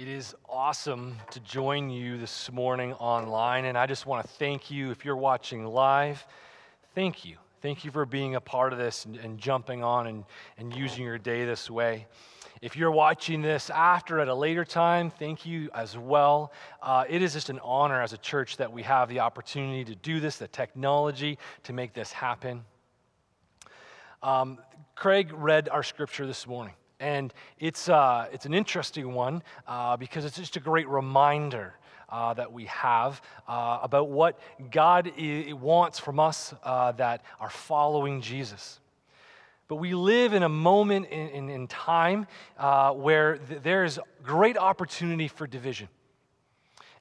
It is awesome to join you this morning online, and I just want to thank you. If you're watching live, thank you. Thank you for being a part of this and, and jumping on and, and using your day this way. If you're watching this after at a later time, thank you as well. Uh, it is just an honor as a church that we have the opportunity to do this, the technology to make this happen. Um, Craig read our scripture this morning. And it's, uh, it's an interesting one uh, because it's just a great reminder uh, that we have uh, about what God I- wants from us uh, that are following Jesus. But we live in a moment in, in, in time uh, where th- there is great opportunity for division.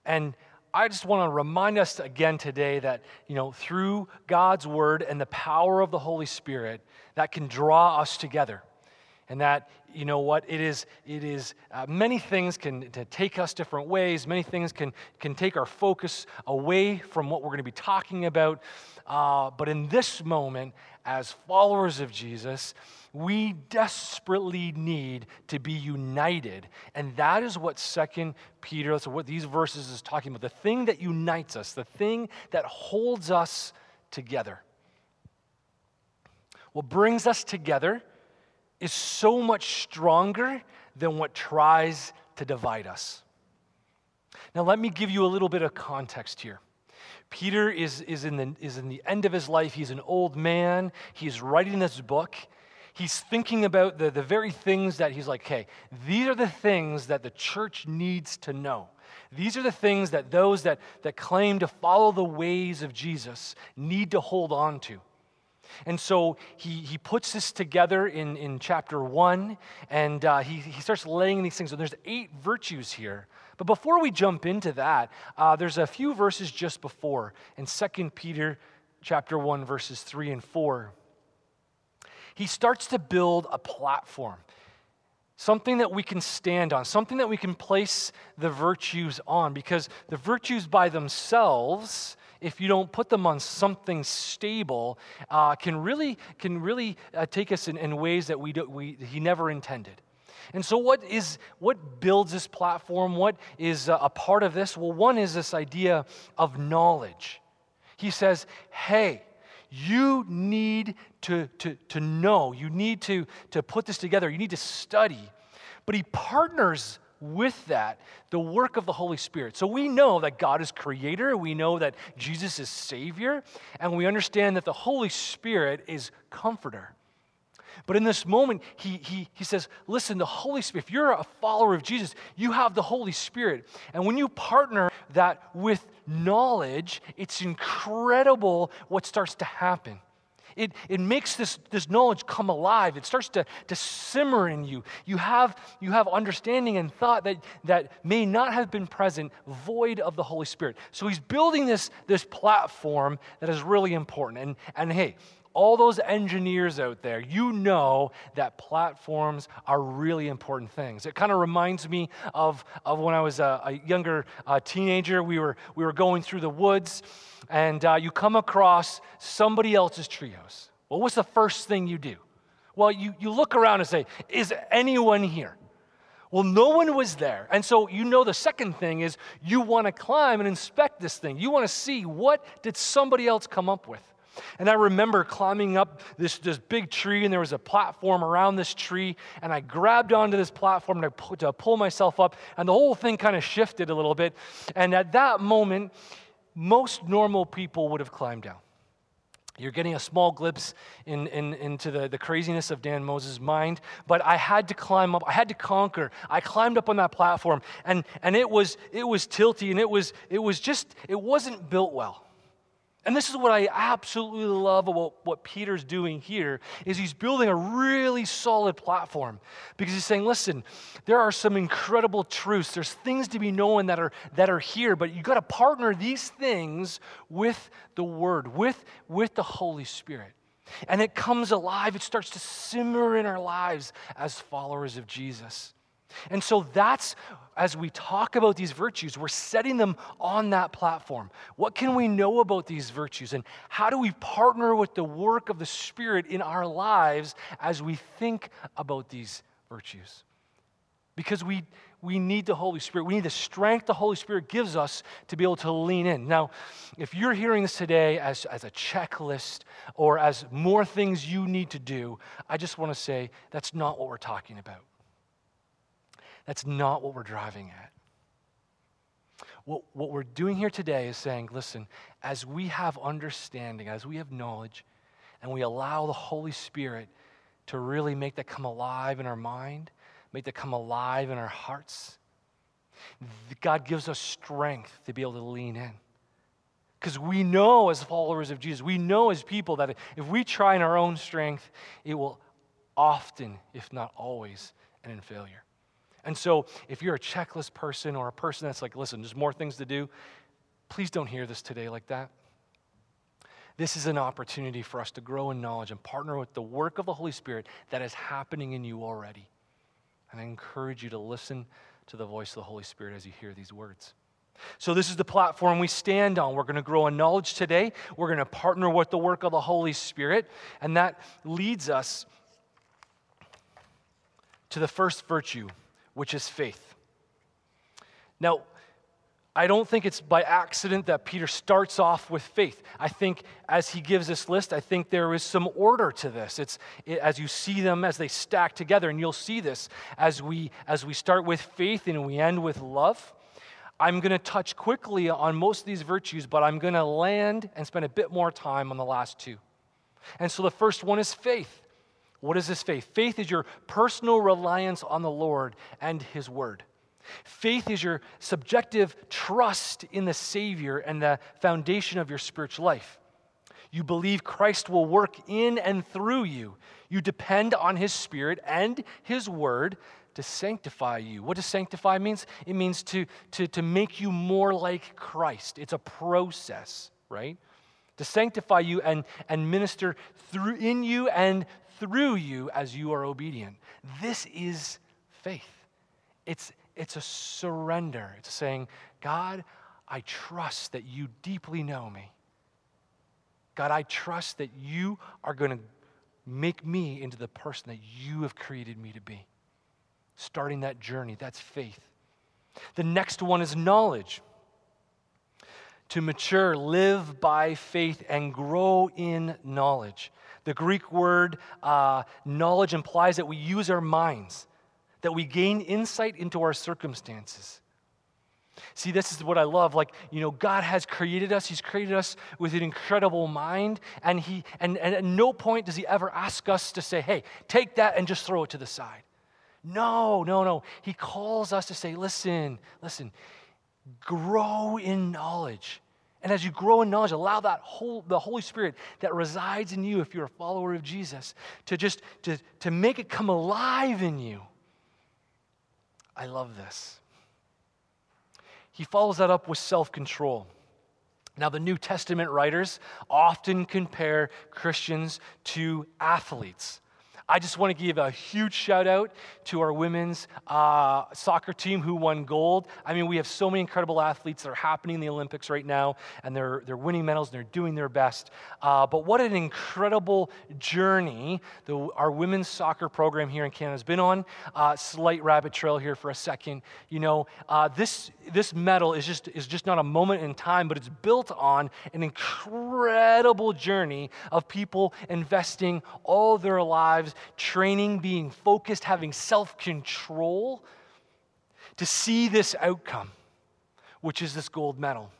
And I just want to remind us again today that, you know, through God's word and the power of the Holy Spirit, that can draw us together and that you know what it is it is uh, many things can take us different ways. Many things can can take our focus away from what we're going to be talking about. Uh, but in this moment as followers of jesus we desperately need to be united. And that is what second peter that's what these verses is talking about. The thing that unites us the thing that holds us together. What brings us together is so much stronger than what tries to divide us. Now, let me give you a little bit of context here. Peter is, is, in the, is in the end of his life. He's an old man. He's writing this book. He's thinking about the, the very things that he's like, hey, these are the things that the church needs to know. These are the things that those that, that claim to follow the ways of Jesus need to hold on to. And so he, he puts this together in, in chapter one, and uh, he, he starts laying these things. And there's eight virtues here. But before we jump into that, uh, there's a few verses just before in 2 Peter chapter 1, verses 3 and 4. He starts to build a platform, something that we can stand on, something that we can place the virtues on, because the virtues by themselves if you don't put them on something stable, uh, can really, can really uh, take us in, in, ways that we, do, we, he never intended. And so, what, is, what builds this platform? What is a part of this? Well, one is this idea of knowledge. He says, hey, you need to, to, to know, you need to, to put this together, you need to study. But he partners with that the work of the Holy Spirit. So we know that God is creator, we know that Jesus is Savior, and we understand that the Holy Spirit is comforter. But in this moment, he, he, he says, Listen, the Holy Spirit, if you're a follower of Jesus, you have the Holy Spirit. And when you partner that with knowledge, it's incredible what starts to happen. It, it makes this, this knowledge come alive. It starts to, to simmer in you. You have, you have understanding and thought that, that may not have been present, void of the Holy Spirit. So he's building this, this platform that is really important. And, and hey, all those engineers out there, you know that platforms are really important things. It kind of reminds me of, of when I was a, a younger uh, teenager. We were, we were going through the woods and uh, you come across somebody else's treehouse. Well, what's the first thing you do? Well, you, you look around and say, Is anyone here? Well, no one was there. And so you know the second thing is you want to climb and inspect this thing. You want to see what did somebody else come up with. And I remember climbing up this, this big tree, and there was a platform around this tree, and I grabbed onto this platform to, to pull myself up, and the whole thing kind of shifted a little bit. And at that moment, most normal people would have climbed down. You're getting a small glimpse in, in, into the, the craziness of Dan Moses' mind. But I had to climb up. I had to conquer. I climbed up on that platform, and, and it, was, it was tilty, and it was, it was just, it wasn't built well. And this is what I absolutely love about what Peter's doing here is he's building a really solid platform because he's saying, listen, there are some incredible truths. There's things to be known that are that are here, but you've got to partner these things with the word, with with the Holy Spirit. And it comes alive, it starts to simmer in our lives as followers of Jesus. And so that's, as we talk about these virtues, we're setting them on that platform. What can we know about these virtues? And how do we partner with the work of the Spirit in our lives as we think about these virtues? Because we, we need the Holy Spirit. We need the strength the Holy Spirit gives us to be able to lean in. Now, if you're hearing this today as, as a checklist or as more things you need to do, I just want to say that's not what we're talking about. That's not what we're driving at. What, what we're doing here today is saying, listen, as we have understanding, as we have knowledge, and we allow the Holy Spirit to really make that come alive in our mind, make that come alive in our hearts, God gives us strength to be able to lean in. Because we know as followers of Jesus, we know as people that if we try in our own strength, it will often, if not always, end in failure. And so, if you're a checklist person or a person that's like, listen, there's more things to do, please don't hear this today like that. This is an opportunity for us to grow in knowledge and partner with the work of the Holy Spirit that is happening in you already. And I encourage you to listen to the voice of the Holy Spirit as you hear these words. So, this is the platform we stand on. We're going to grow in knowledge today. We're going to partner with the work of the Holy Spirit. And that leads us to the first virtue which is faith. Now, I don't think it's by accident that Peter starts off with faith. I think as he gives this list, I think there is some order to this. It's it, as you see them as they stack together, and you'll see this as we as we start with faith and we end with love. I'm going to touch quickly on most of these virtues, but I'm going to land and spend a bit more time on the last two. And so the first one is faith. What is this faith? Faith is your personal reliance on the Lord and His Word. Faith is your subjective trust in the Savior and the foundation of your spiritual life. You believe Christ will work in and through you. You depend on His Spirit and His Word to sanctify you. What does sanctify means? It means to, to, to make you more like Christ. It's a process, right? To sanctify you and, and minister through in you and through you as you are obedient. This is faith. It's, it's a surrender. It's saying, God, I trust that you deeply know me. God, I trust that you are going to make me into the person that you have created me to be. Starting that journey, that's faith. The next one is knowledge. To mature, live by faith, and grow in knowledge. The Greek word uh, knowledge implies that we use our minds, that we gain insight into our circumstances. See, this is what I love. Like, you know, God has created us. He's created us with an incredible mind. And, he, and, and at no point does He ever ask us to say, hey, take that and just throw it to the side. No, no, no. He calls us to say, listen, listen, grow in knowledge. And as you grow in knowledge, allow that whole, the Holy Spirit that resides in you, if you're a follower of Jesus, to just to, to make it come alive in you. I love this. He follows that up with self-control. Now, the New Testament writers often compare Christians to athletes. I just want to give a huge shout out to our women's uh, soccer team who won gold. I mean, we have so many incredible athletes that are happening in the Olympics right now, and they're, they're winning medals and they're doing their best. Uh, but what an incredible journey the, our women's soccer program here in Canada has been on. Uh, slight rabbit trail here for a second. You know, uh, this, this medal is just, is just not a moment in time, but it's built on an incredible journey of people investing all their lives training, being focused, having self control to see this outcome, which is this gold medal.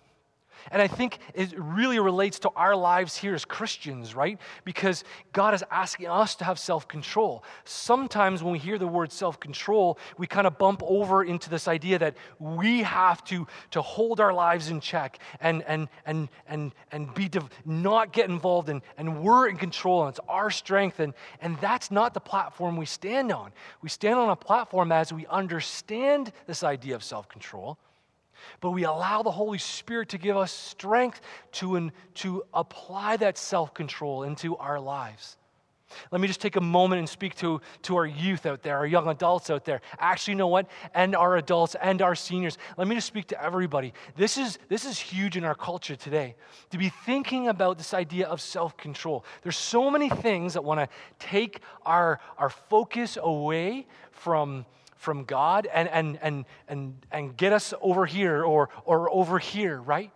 And I think it really relates to our lives here as Christians, right? Because God is asking us to have self control. Sometimes when we hear the word self control, we kind of bump over into this idea that we have to, to hold our lives in check and, and, and, and, and be div- not get involved in, and we're in control and it's our strength. And, and that's not the platform we stand on. We stand on a platform as we understand this idea of self control but we allow the Holy Spirit to give us strength to, to apply that self control into our lives. Let me just take a moment and speak to, to our youth out there, our young adults out there. Actually, you know what? And our adults and our seniors. Let me just speak to everybody. This is, this is huge in our culture today to be thinking about this idea of self control. There's so many things that want to take our, our focus away from from God and, and, and, and, and get us over here or, or over here, right?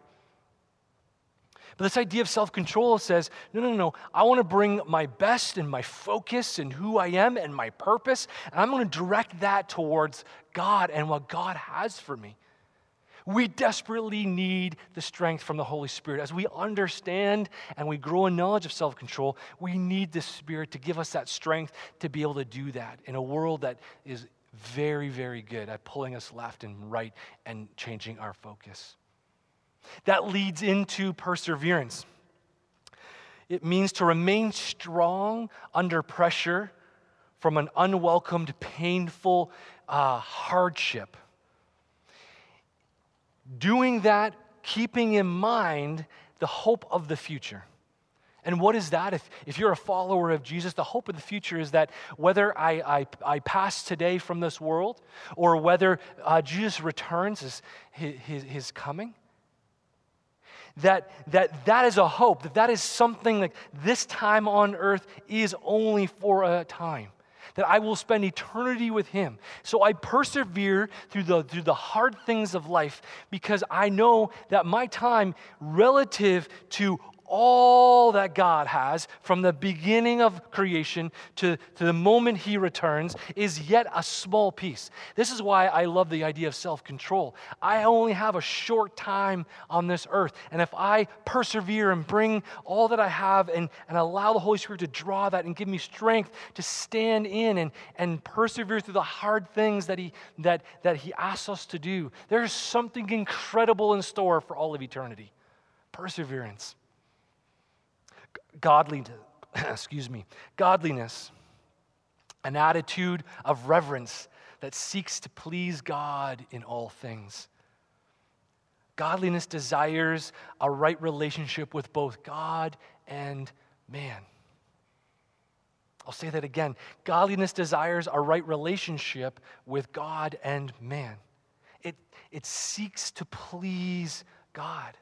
But this idea of self control says, no, no, no, I want to bring my best and my focus and who I am and my purpose, and I'm going to direct that towards God and what God has for me. We desperately need the strength from the Holy Spirit. As we understand and we grow in knowledge of self control, we need the Spirit to give us that strength to be able to do that in a world that is very, very good at pulling us left and right and changing our focus. That leads into perseverance. It means to remain strong under pressure from an unwelcomed, painful uh, hardship. Doing that, keeping in mind the hope of the future. And what is that? If, if you're a follower of Jesus, the hope of the future is that whether I, I, I pass today from this world or whether uh, Jesus returns, his, his, his coming, that, that that is a hope, that that is something like this time on earth is only for a time that I will spend eternity with him. So I persevere through the, through the hard things of life because I know that my time relative to all that God has from the beginning of creation to, to the moment He returns is yet a small piece. This is why I love the idea of self control. I only have a short time on this earth. And if I persevere and bring all that I have and, and allow the Holy Spirit to draw that and give me strength to stand in and, and persevere through the hard things that he, that, that he asks us to do, there's something incredible in store for all of eternity. Perseverance godliness, excuse me, godliness, an attitude of reverence that seeks to please God in all things. Godliness desires a right relationship with both God and man. I'll say that again. Godliness desires a right relationship with God and man. It, it seeks to please God.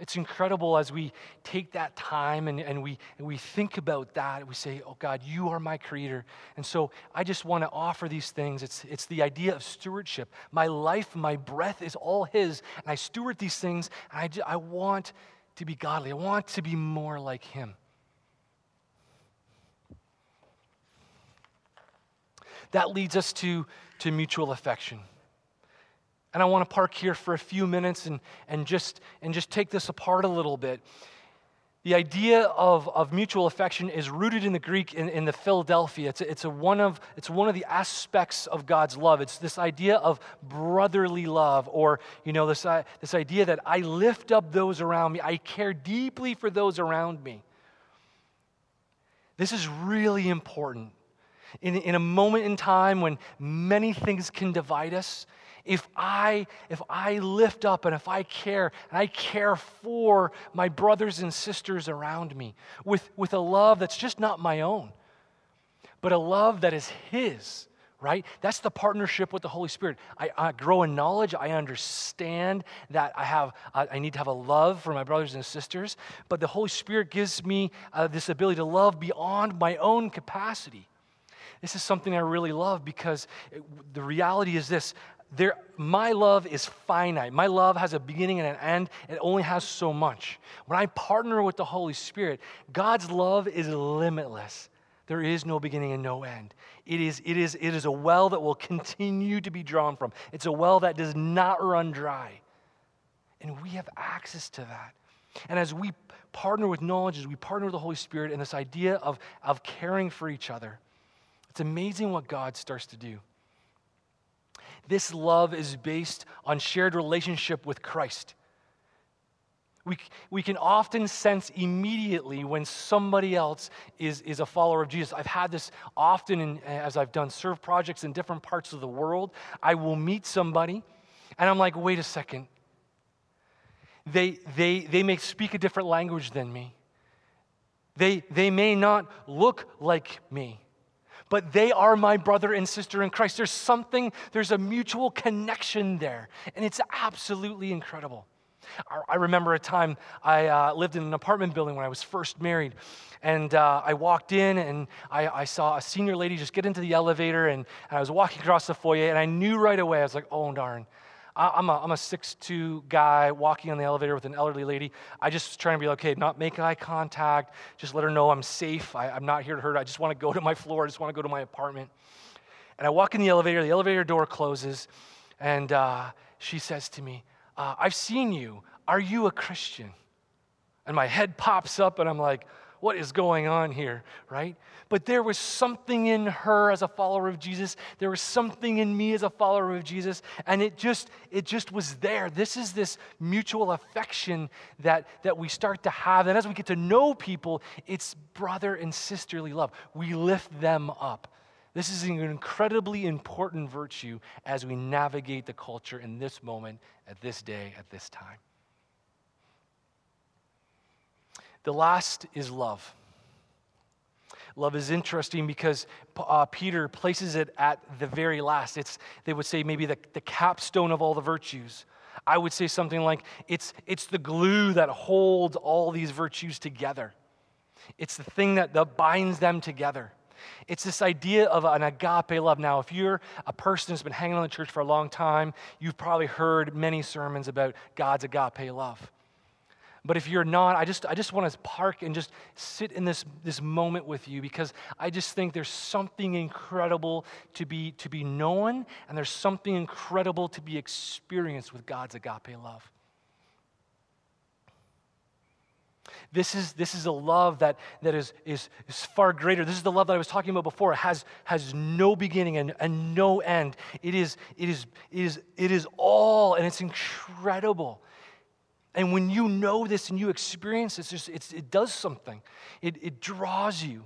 It's incredible as we take that time and, and, we, and we think about that. We say, Oh God, you are my creator. And so I just want to offer these things. It's, it's the idea of stewardship. My life, my breath is all His. And I steward these things. And I, just, I want to be godly, I want to be more like Him. That leads us to, to mutual affection. And I want to park here for a few minutes and, and, just, and just take this apart a little bit. The idea of, of mutual affection is rooted in the Greek in, in the Philadelphia. It's, a, it's, a one of, it's one of the aspects of God's love. It's this idea of brotherly love, or you know, this, uh, this idea that I lift up those around me. I care deeply for those around me. This is really important. In, in a moment in time when many things can divide us, if I if I lift up and if I care and I care for my brothers and sisters around me with, with a love that's just not my own, but a love that is his, right? That's the partnership with the Holy Spirit. I, I grow in knowledge. I understand that I have I need to have a love for my brothers and sisters, but the Holy Spirit gives me uh, this ability to love beyond my own capacity. This is something I really love because the reality is this there, my love is finite. My love has a beginning and an end. It only has so much. When I partner with the Holy Spirit, God's love is limitless. There is no beginning and no end. It is, it, is, it is a well that will continue to be drawn from. It's a well that does not run dry. And we have access to that. And as we partner with knowledge, as we partner with the Holy Spirit in this idea of, of caring for each other, it's amazing what God starts to do. This love is based on shared relationship with Christ. We, we can often sense immediately when somebody else is, is a follower of Jesus. I've had this often in, as I've done serve projects in different parts of the world. I will meet somebody, and I'm like, wait a second. They, they, they may speak a different language than me. They, they may not look like me but they are my brother and sister in Christ. There's something, there's a mutual connection there, and it's absolutely incredible. I remember a time I uh, lived in an apartment building when I was first married. And uh, I walked in and I, I, saw a senior lady just get into the elevator. And, and I was walking across the foyer and I knew right away, I was like, oh, darn. I'm a, I'm a 6'2 guy walking on the elevator with an elderly lady. I just trying to be like, okay, not make eye contact, just let her know I'm safe. I, I'm not here to hurt her. I just want to go to my floor. I just want to go to my apartment. And I walk in the elevator, the elevator door closes, and uh, she says to me, uh, I've seen you. Are you a Christian? And my head pops up, and I'm like, what is going on here, right? But there was something in her as a follower of Jesus. There was something in me as a follower of Jesus, and it just it just was there. This is this mutual affection that that we start to have, and as we get to know people, it's brother and sisterly love. We lift them up. This is an incredibly important virtue as we navigate the culture in this moment, at this day, at this time. The last is love. Love is interesting because uh, Peter places it at the very last. It's, they would say, maybe the, the capstone of all the virtues. I would say something like it's, it's the glue that holds all these virtues together. It's the thing that, that binds them together. It's this idea of an agape love. Now, if you're a person who's been hanging on the church for a long time, you've probably heard many sermons about God's agape love. But if you're not, I just, I just want to park and just sit in this, this moment with you because I just think there's something incredible to be, to be known and there's something incredible to be experienced with God's agape love. This is, this is a love that, that is, is, is far greater. This is the love that I was talking about before. It has, has no beginning and, and no end. It is, it, is, it, is, it is all, and it's incredible. And when you know this and you experience this, it's, it does something, it, it draws you.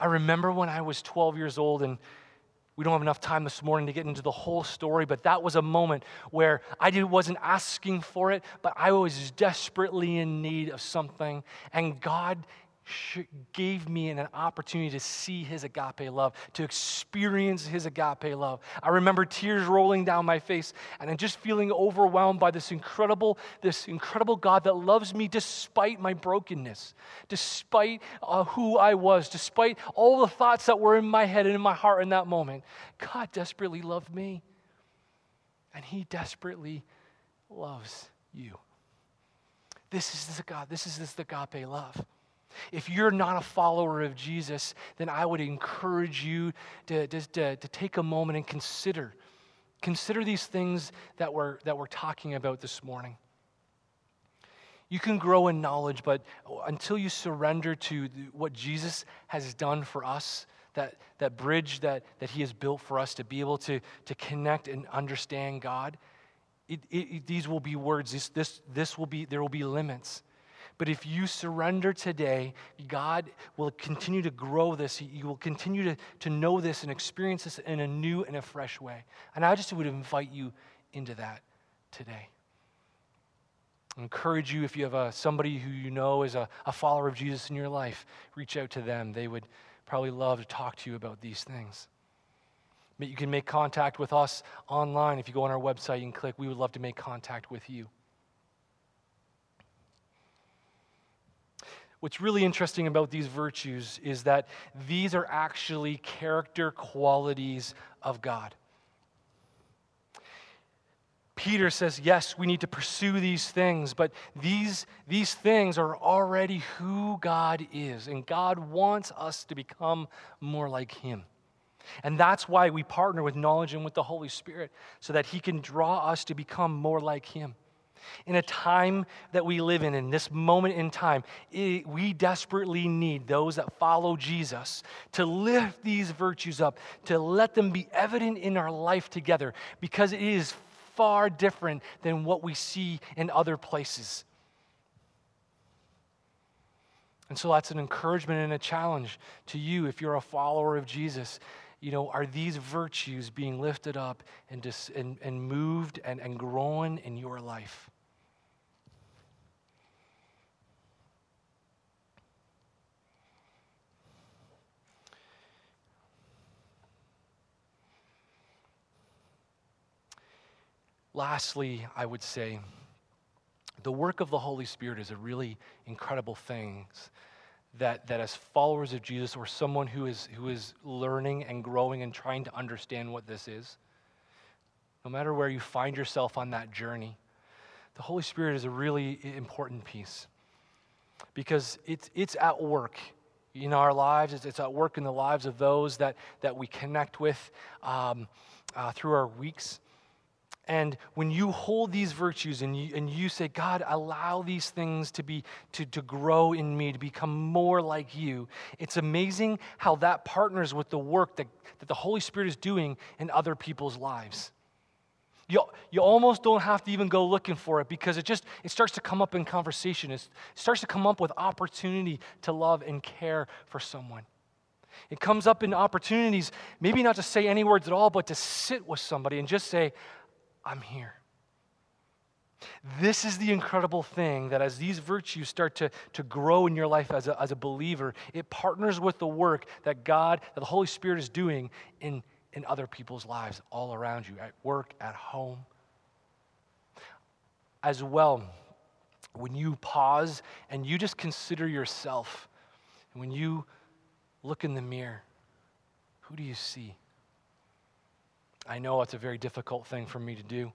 I remember when I was 12 years old and we don't have enough time this morning to get into the whole story, but that was a moment where I did, wasn't asking for it, but I was desperately in need of something. And God gave me an opportunity to see his agape love, to experience his agape love. I remember tears rolling down my face and I'm just feeling overwhelmed by this incredible, this incredible God that loves me despite my brokenness, despite uh, who I was, despite all the thoughts that were in my head and in my heart in that moment. God desperately loved me. And he desperately loves you. This is the God, this is this agape love. If you're not a follower of Jesus, then I would encourage you to, to, to, to, take a moment and consider. Consider these things that we're, that we're talking about this morning. You can grow in knowledge, but until you surrender to what Jesus has done for us, that, that bridge that, that he has built for us to be able to, to connect and understand God, it, it, these will be words. This, this, this will be, there will be limits. But if you surrender today, God will continue to grow this. You will continue to, to know this and experience this in a new and a fresh way. And I just would invite you into that today. I encourage you, if you have a, somebody who you know is a, a follower of Jesus in your life, reach out to them. They would probably love to talk to you about these things. But you can make contact with us online. If you go on our website, can click, we would love to make contact with you. What's really interesting about these virtues is that these are actually character qualities of God. Peter says, yes, we need to pursue these things, but these, these things are already who God is, and God wants us to become more like Him. And that's why we partner with knowledge and with the Holy Spirit, so that He can draw us to become more like Him. In a time that we live in, in this moment in time, it, we desperately need those that follow Jesus to lift these virtues up, to let them be evident in our life together, because it is far different than what we see in other places. And so that's an encouragement and a challenge to you if you're a follower of Jesus. You know, are these virtues being lifted up and, dis, and, and moved and, and grown in your life? Lastly, I would say the work of the Holy Spirit is a really incredible thing that, that as followers of Jesus or someone who is, who is learning and growing and trying to understand what this is, no matter where you find yourself on that journey, the Holy Spirit is a really important piece because it's, it's at work in our lives, it's, at work in the lives of those that, that we connect with um, uh, through our weeks. And when you hold these virtues and you, and you say, God, allow these things to, be, to, to grow in me, to become more like you, it's amazing how that partners with the work that, that the Holy Spirit is doing in other people's lives. You, you almost don't have to even go looking for it because it just it starts to come up in conversation. it starts to come up with opportunity to love and care for someone. It comes up in opportunities, maybe not to say any words at all, but to sit with somebody and just say, I'm here. This is the incredible thing that as these virtues start to, to grow in your life as a, as a believer, it partners with the work that God, that the Holy Spirit is doing in, in other people's lives all around you, at work, at home. As well, when you pause and you just consider yourself, when you look in the mirror, who do you see? I know it's a very difficult thing for me to do,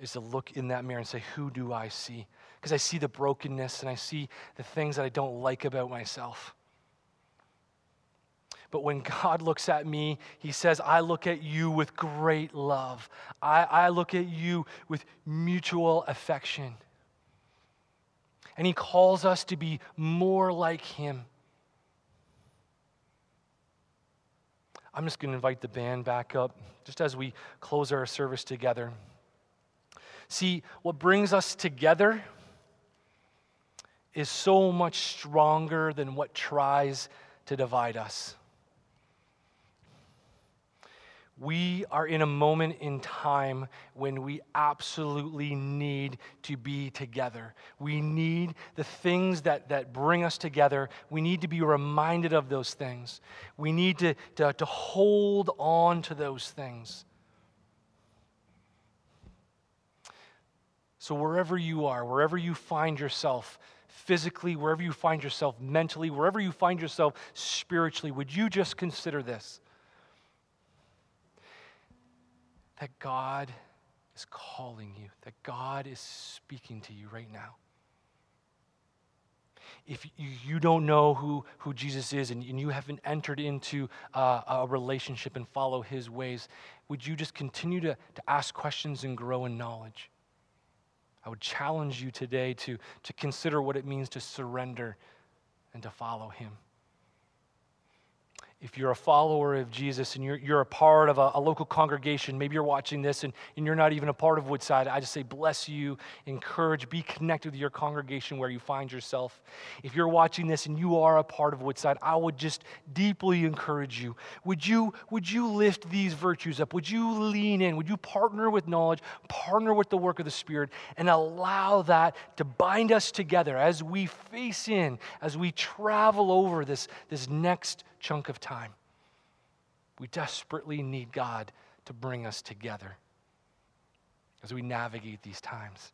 is to look in that mirror and say, Who do I see? Because I see the brokenness and I see the things that I don't like about myself. But when God looks at me, He says, I look at you with great love. I, I look at you with mutual affection. And He calls us to be more like Him. I'm just going to invite the band back up just as we close our service together. See, what brings us together is so much stronger than what tries to divide us. We are in a moment in time when we absolutely need to be together. We need the things that, that bring us together. We need to be reminded of those things. We need to, to, to hold on to those things. So, wherever you are, wherever you find yourself, physically, wherever you find yourself mentally, wherever you find yourself spiritually, would you just consider this? That God is calling you, that God is speaking to you right now. If you don't know who, who Jesus is and, you haven't entered into uh, a relationship and follow his ways, would you just continue to, to ask questions and grow in knowledge? I would challenge you today to, to consider what it means to surrender and to follow him if you're a follower of Jesus and you're, you're a part of a, a, local congregation, maybe you're watching this and, and you're not even a part of Woodside, I just say bless you, encourage, be connected with your congregation where you find yourself. If you're watching this and you are a part of Woodside, I would just deeply encourage you. Would you, would you lift these virtues up? Would you lean in? Would you partner with knowledge, partner with the work of the Spirit, and allow that to bind us together as we face in, as we travel over this, this next chunk of time. We desperately need God to bring us together as we navigate these times.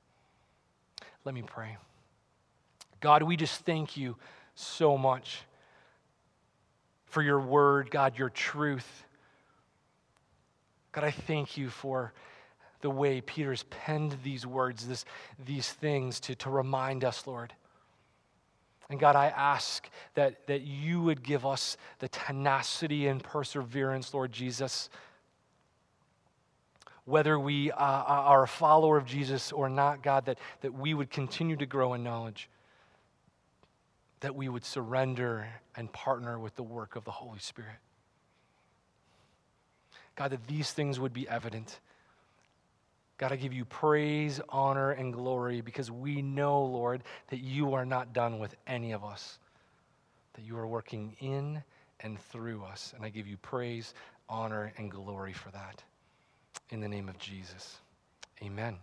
Let me pray. God, we just thank you so much for your word, God, your truth. God, I thank you for the way Peter's penned these words, this, these things to, to remind us, Lord. And God, I ask that, that you would give us the tenacity and perseverance, Lord Jesus. Whether we uh, are a follower of Jesus or not, God, that, that we would continue to grow in knowledge, that we would surrender and partner with the work of the Holy Spirit. God, that these things would be evident God, I give you praise, honor, and glory because we know, Lord, that you are not done with any of us, that you are working in and through us. And I give you praise, honor, and glory for that. In the name of Jesus, amen.